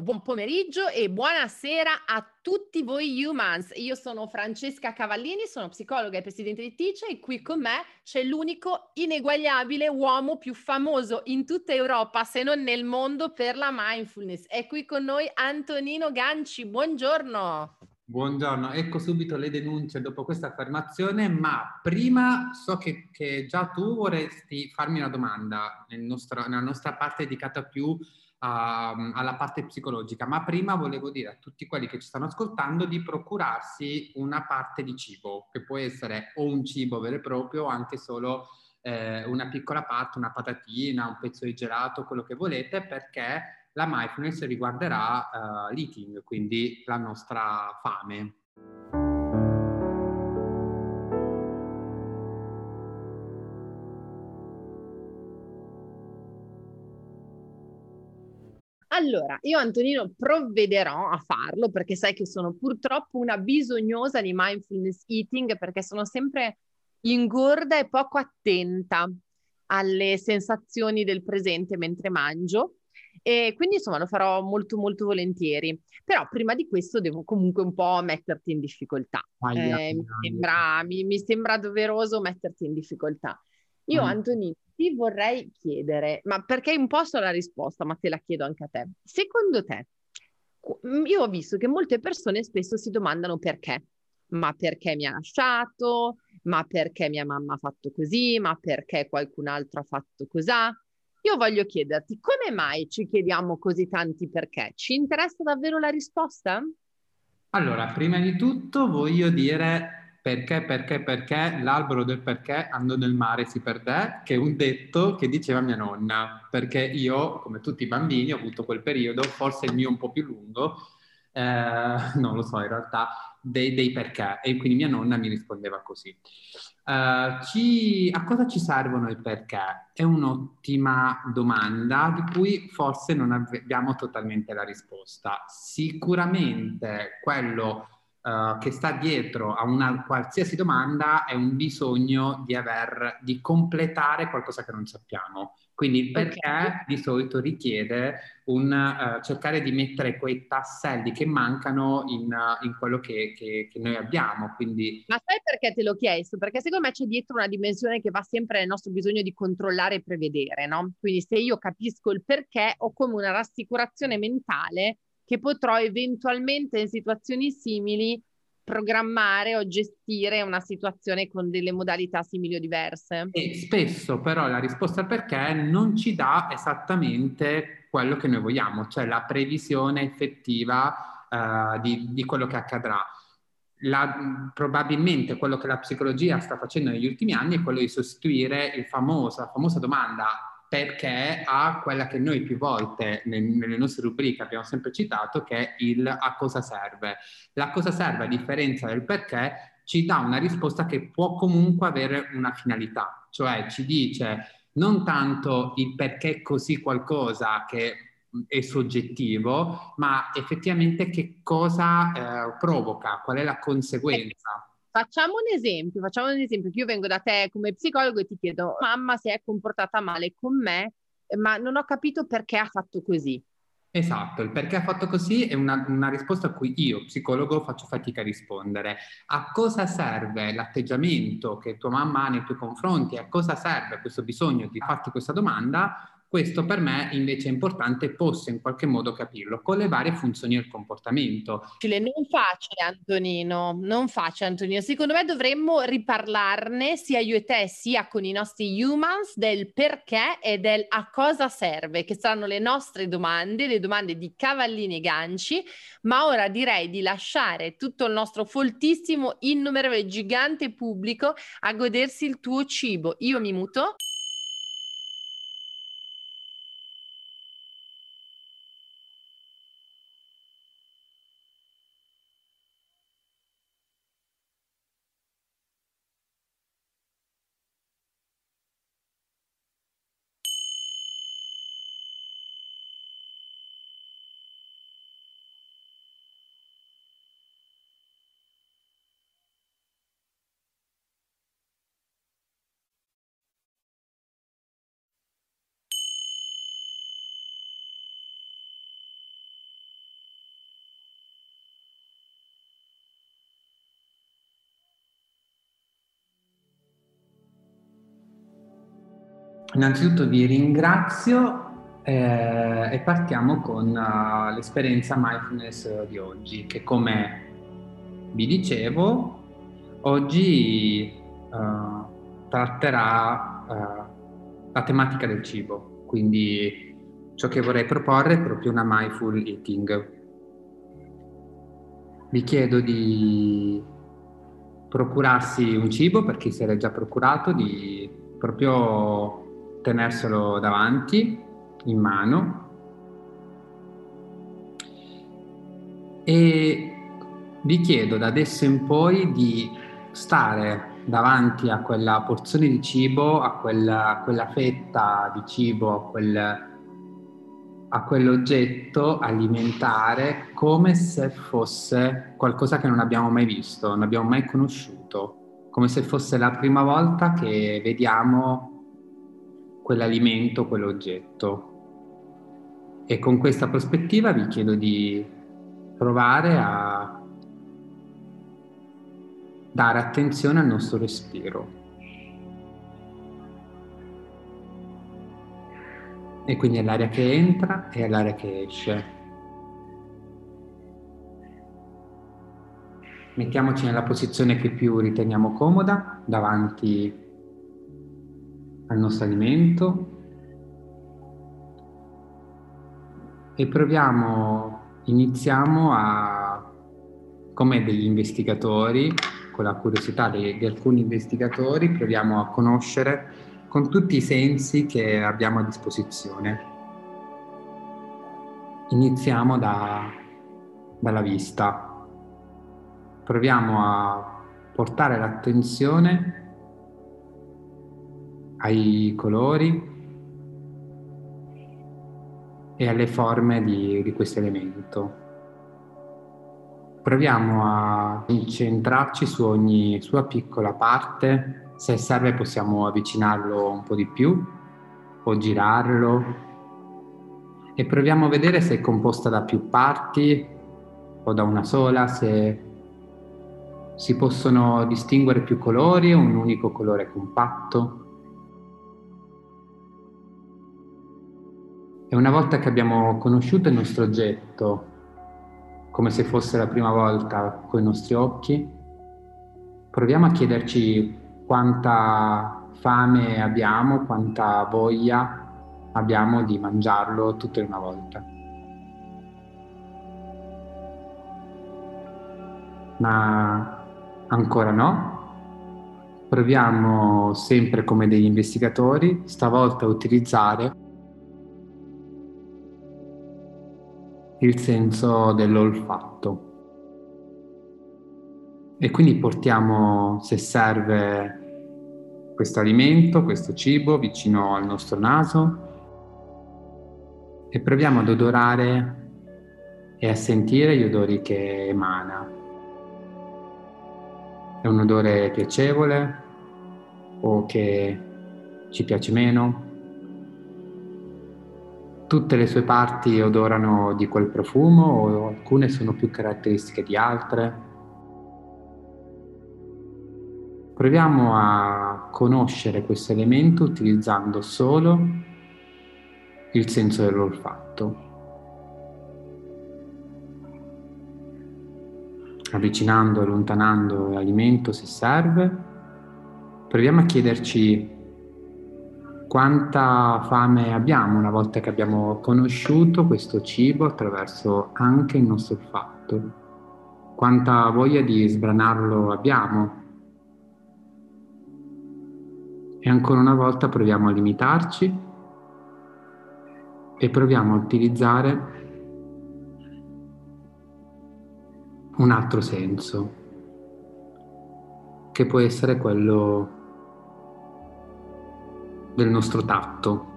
Buon pomeriggio e buonasera a tutti voi humans. Io sono Francesca Cavallini, sono psicologa e presidente di Tice e qui con me c'è l'unico ineguagliabile uomo più famoso in tutta Europa, se non nel mondo, per la mindfulness. È qui con noi Antonino Ganci. Buongiorno. Buongiorno, ecco subito le denunce dopo questa affermazione, ma prima so che, che già tu vorresti farmi una domanda nel nostro, nella nostra parte dedicata più uh, alla parte psicologica, ma prima volevo dire a tutti quelli che ci stanno ascoltando di procurarsi una parte di cibo, che può essere o un cibo vero e proprio o anche solo eh, una piccola parte, una patatina, un pezzo di gelato, quello che volete, perché la mindfulness riguarderà uh, l'eating, quindi la nostra fame. Allora, io Antonino provvederò a farlo perché sai che sono purtroppo una bisognosa di mindfulness eating perché sono sempre ingorda e poco attenta alle sensazioni del presente mentre mangio e quindi insomma lo farò molto molto volentieri. Però prima di questo devo comunque un po' metterti in difficoltà. Eh, mi, sembra, mi, mi sembra doveroso metterti in difficoltà. Io, mm. Antonino, ti vorrei chiedere, ma perché un po' so la risposta, ma te la chiedo anche a te. Secondo te, io ho visto che molte persone spesso si domandano perché. Ma perché mi ha lasciato? Ma perché mia mamma ha fatto così? Ma perché qualcun altro ha fatto così? Io voglio chiederti, come mai ci chiediamo così tanti perché? Ci interessa davvero la risposta? Allora, prima di tutto voglio dire perché, perché, perché l'albero del perché andò nel mare si perdè, che è un detto che diceva mia nonna, perché io, come tutti i bambini, ho avuto quel periodo, forse il mio un po' più lungo, eh, non lo so in realtà, dei, dei, perché, e quindi mia nonna mi rispondeva così. Uh, ci, a cosa ci servono i perché? È un'ottima domanda di cui forse non abbiamo totalmente la risposta. Sicuramente quello uh, che sta dietro a una qualsiasi domanda è un bisogno di, aver, di completare qualcosa che non sappiamo. Quindi il perché okay. di solito richiede un uh, cercare di mettere quei tasselli che mancano in, uh, in quello che, che, che, noi abbiamo. Quindi... Ma sai perché te l'ho chiesto? Perché secondo me c'è dietro una dimensione che va sempre nel nostro bisogno di controllare e prevedere, no? Quindi se io capisco il perché ho come una rassicurazione mentale che potrò eventualmente in situazioni simili programmare o gestire una situazione con delle modalità simili o diverse. E spesso però la risposta al perché non ci dà esattamente quello che noi vogliamo, cioè la previsione effettiva uh, di, di, quello che accadrà. La, probabilmente quello che la psicologia sta facendo negli ultimi anni è quello di sostituire il famoso, la famosa domanda perché ha quella che noi più volte nelle nostre rubriche abbiamo sempre citato, che è il a cosa serve. La cosa serve, a differenza del perché, ci dà una risposta che può comunque avere una finalità, cioè ci dice non tanto il perché così qualcosa che è soggettivo, ma effettivamente che cosa eh, provoca, qual è la conseguenza. Facciamo un esempio, facciamo un esempio che io vengo da te come psicologo e ti chiedo, mamma si è comportata male con me, ma non ho capito perché ha fatto così. Esatto, il perché ha fatto così è una, una, risposta a cui io, psicologo, faccio fatica a rispondere. A cosa serve l'atteggiamento che tua mamma ha nei tuoi confronti? A cosa serve questo bisogno di farti questa domanda? Questo per me invece è importante posso in qualche modo capirlo con le varie funzioni del comportamento. Non facile Antonino, non facile Antonino. Secondo me dovremmo riparlarne sia io e te sia con i nostri humans del perché e del a cosa serve, che saranno le nostre domande, le domande di Cavallini e Ganci, ma ora direi di lasciare tutto il nostro foltissimo, innumerevole, gigante pubblico a godersi il tuo cibo. Io mi muto. Innanzitutto vi ringrazio eh, e partiamo con uh, l'esperienza mindfulness di oggi, che come vi dicevo, oggi uh, tratterà uh, la tematica del cibo, quindi ciò che vorrei proporre è proprio una mindful eating. Vi chiedo di procurarsi un cibo per chi si era già procurato, di proprio tenerselo davanti, in mano. E vi chiedo da adesso in poi di stare davanti a quella porzione di cibo, a quella, a quella fetta di cibo, a, quel, a quell'oggetto alimentare come se fosse qualcosa che non abbiamo mai visto, non abbiamo mai conosciuto, come se fosse la prima volta che vediamo quell'alimento, quell'oggetto. E con questa prospettiva vi chiedo di provare a dare attenzione al nostro respiro. E quindi all'aria che entra e all'aria che esce. Mettiamoci nella posizione che più riteniamo comoda, davanti al nostro alimento e proviamo, iniziamo a, come degli investigatori, con la curiosità di, di alcuni investigatori, proviamo a conoscere con tutti i sensi che abbiamo a disposizione. Iniziamo da, dalla vista. Proviamo a portare l'attenzione ai colori e alle forme di, di questo elemento. Proviamo a concentrarci su ogni sua piccola parte, se serve possiamo avvicinarlo un po' di più o girarlo e proviamo a vedere se è composta da più parti o da una sola, se si possono distinguere più colori o un unico colore compatto. E una volta che abbiamo conosciuto il nostro oggetto, come se fosse la prima volta con i nostri occhi, proviamo a chiederci quanta fame abbiamo, quanta voglia abbiamo di mangiarlo tutto in una volta. Ma ancora no. Proviamo sempre come degli investigatori, stavolta a utilizzare il senso dell'olfatto. E quindi portiamo, se serve, questo alimento, questo cibo vicino al nostro naso e proviamo ad odorare e a sentire gli odori che emana. È un odore piacevole o che ci piace meno? Tutte le sue parti odorano di quel profumo o alcune sono più caratteristiche di altre. Proviamo a conoscere questo elemento utilizzando solo il senso dell'olfatto. Avvicinando allontanando l'alimento se serve, proviamo a chiederci quanta fame abbiamo una volta che abbiamo conosciuto questo cibo attraverso anche il nostro olfatto, quanta voglia di sbranarlo abbiamo. E ancora una volta proviamo a limitarci e proviamo a utilizzare un altro senso, che può essere quello del nostro tatto.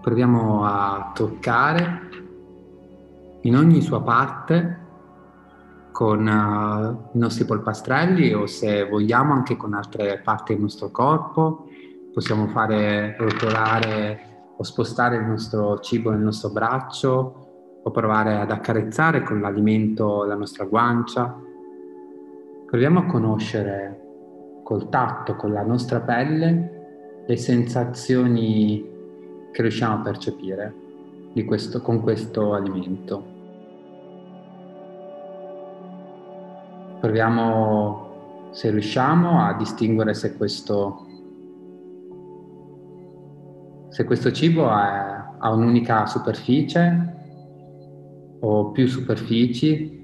Proviamo a toccare in ogni sua parte con uh, i nostri polpastrelli o se vogliamo anche con altre parti del nostro corpo. Possiamo fare rotolare o spostare il nostro cibo nel nostro braccio o provare ad accarezzare con l'alimento la nostra guancia. Proviamo a conoscere col tatto, con la nostra pelle, le sensazioni che riusciamo a percepire questo, con questo alimento. Proviamo, se riusciamo, a distinguere se questo, se questo cibo ha, ha un'unica superficie o più superfici,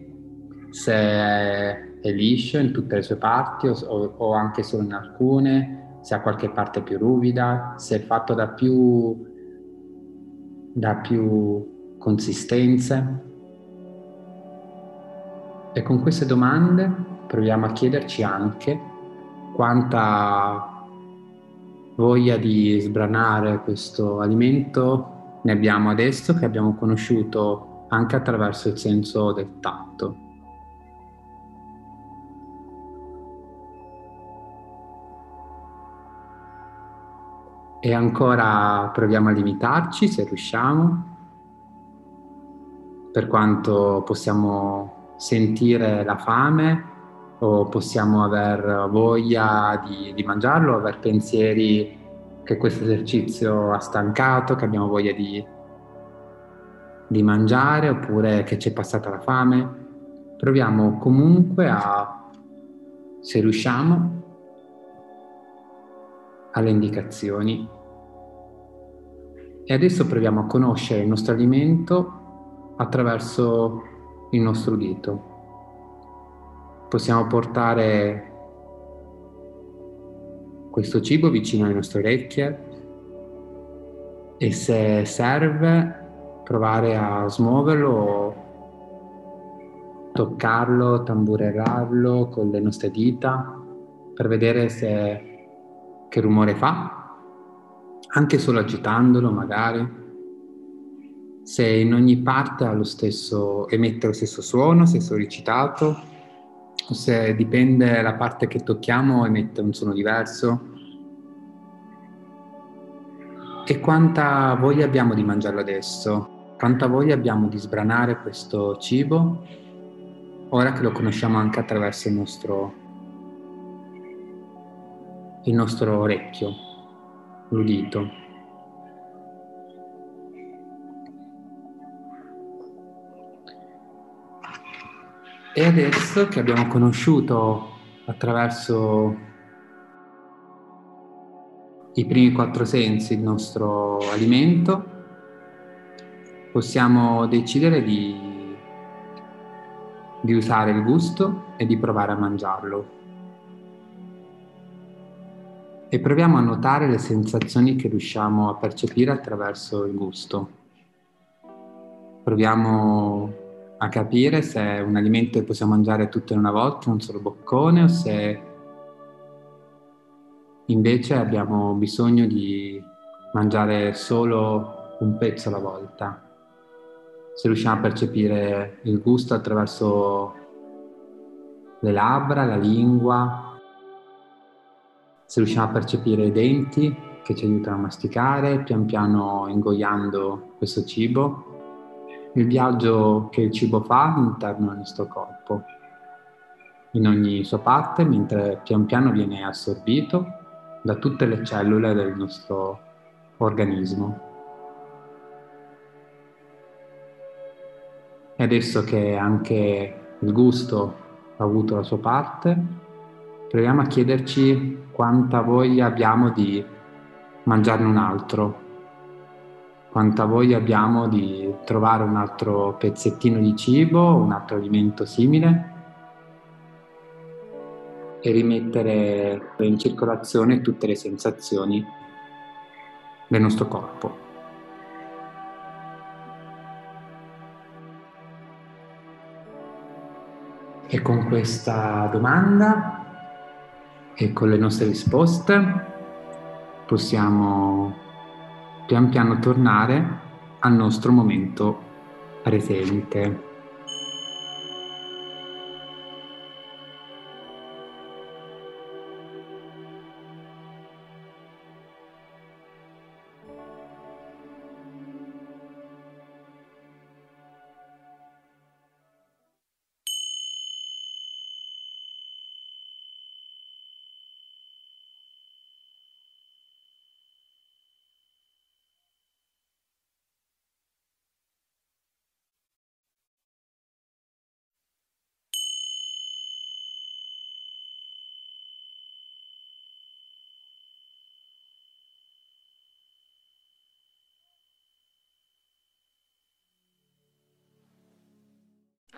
se è, è liscio in tutte le sue parti o, o, anche solo in alcune, se ha qualche parte più ruvida, se è fatto da più, da più consistenze. E con queste domande proviamo a chiederci anche quanta voglia di sbranare questo alimento ne abbiamo adesso che abbiamo conosciuto anche attraverso il senso del tatto. E ancora proviamo a limitarci se riusciamo, per quanto possiamo sentire la fame o possiamo aver voglia di, di mangiarlo, aver pensieri che questo esercizio ha stancato, che abbiamo voglia di, di mangiare oppure che ci è passata la fame. Proviamo comunque a, se riusciamo, alle indicazioni. E adesso proviamo a conoscere il nostro alimento attraverso il nostro udito. Possiamo portare questo cibo vicino alle nostre orecchie e se serve provare a smuoverlo toccarlo, tamburellarlo con le nostre dita per vedere se che rumore fa, anche solo agitandolo magari, se in ogni parte ha lo stesso, emette lo stesso suono, se è sollecitato, o se dipende la parte che tocchiamo emette un suono diverso. E quanta voglia abbiamo di mangiarlo adesso? Quanta voglia abbiamo di sbranare questo cibo ora che lo conosciamo anche attraverso il nostro il nostro orecchio, l'udito. E adesso che abbiamo conosciuto attraverso i primi quattro sensi il nostro alimento, possiamo decidere di, di usare il gusto e di provare a mangiarlo e proviamo a notare le sensazioni che riusciamo a percepire attraverso il gusto. Proviamo a capire se è un alimento che possiamo mangiare tutto in una volta, un solo boccone, o se invece abbiamo bisogno di mangiare solo un pezzo alla volta. Se riusciamo a percepire il gusto attraverso le labbra, la lingua, se riusciamo a percepire i denti che ci aiutano a masticare, pian piano ingoiando questo cibo, il viaggio che il cibo fa all'interno del nostro corpo, in ogni sua parte, mentre pian piano viene assorbito da tutte le cellule del nostro organismo. E adesso che anche il gusto ha avuto la sua parte, proviamo a chiederci quanta voglia abbiamo di mangiarne un altro, quanta voglia abbiamo di trovare un altro pezzettino di cibo, un altro alimento simile e rimettere in circolazione tutte le sensazioni del nostro corpo. E con questa domanda e con le nostre risposte possiamo pian piano tornare al nostro momento presente.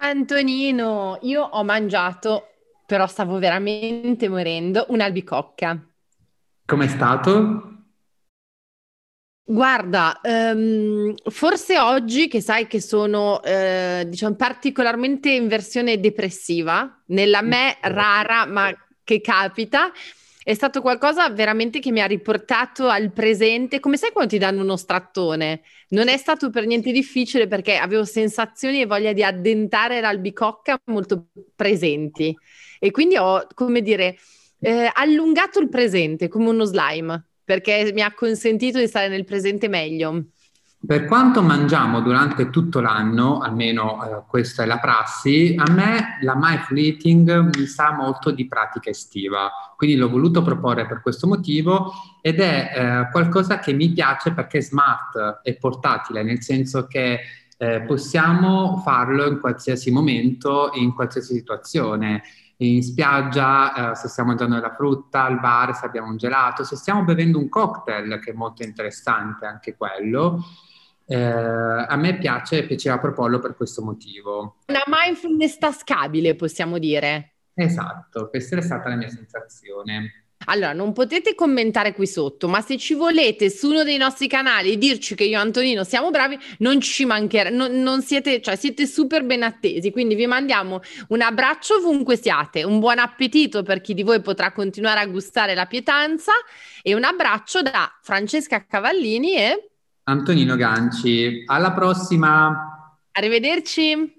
Antonino, io ho mangiato, però stavo veramente morendo, un'albicocca. Com'è stato? Guarda, ehm, forse oggi che sai che sono, eh, diciamo, particolarmente in versione depressiva, nella me rara, ma che capita, è stato qualcosa veramente che mi ha riportato al presente, come sai quando ti danno uno strattone? Non è stato per niente difficile perché avevo sensazioni e voglia di addentare l'albicocca molto presenti e quindi ho, come dire, eh, allungato il presente come uno slime perché mi ha consentito di stare nel presente meglio. Per quanto mangiamo durante tutto l'anno, almeno eh, questa è la prassi, a me la mindful eating mi sa molto di pratica estiva, quindi l'ho voluto proporre per questo motivo ed è eh, qualcosa che mi piace perché è smart e portatile, nel senso che eh, possiamo farlo in qualsiasi momento, in qualsiasi situazione in spiaggia, eh, se stiamo mangiando della frutta, al bar, se abbiamo un gelato, se stiamo bevendo un cocktail, che è molto interessante anche quello. Eh, a me piace, piaceva proporlo per questo motivo. Una mindfulness tascabile, possiamo dire. Esatto, questa è stata la mia sensazione. Allora, non potete commentare qui sotto, ma se ci volete su uno dei nostri canali dirci che io e Antonino siamo bravi, non ci mancherà, non, non siete, cioè siete super ben attesi, quindi vi mandiamo un abbraccio ovunque siate, un buon appetito per chi di voi potrà continuare a gustare la pietanza e un abbraccio da Francesca Cavallini e Antonino Ganci. Alla prossima! Arrivederci!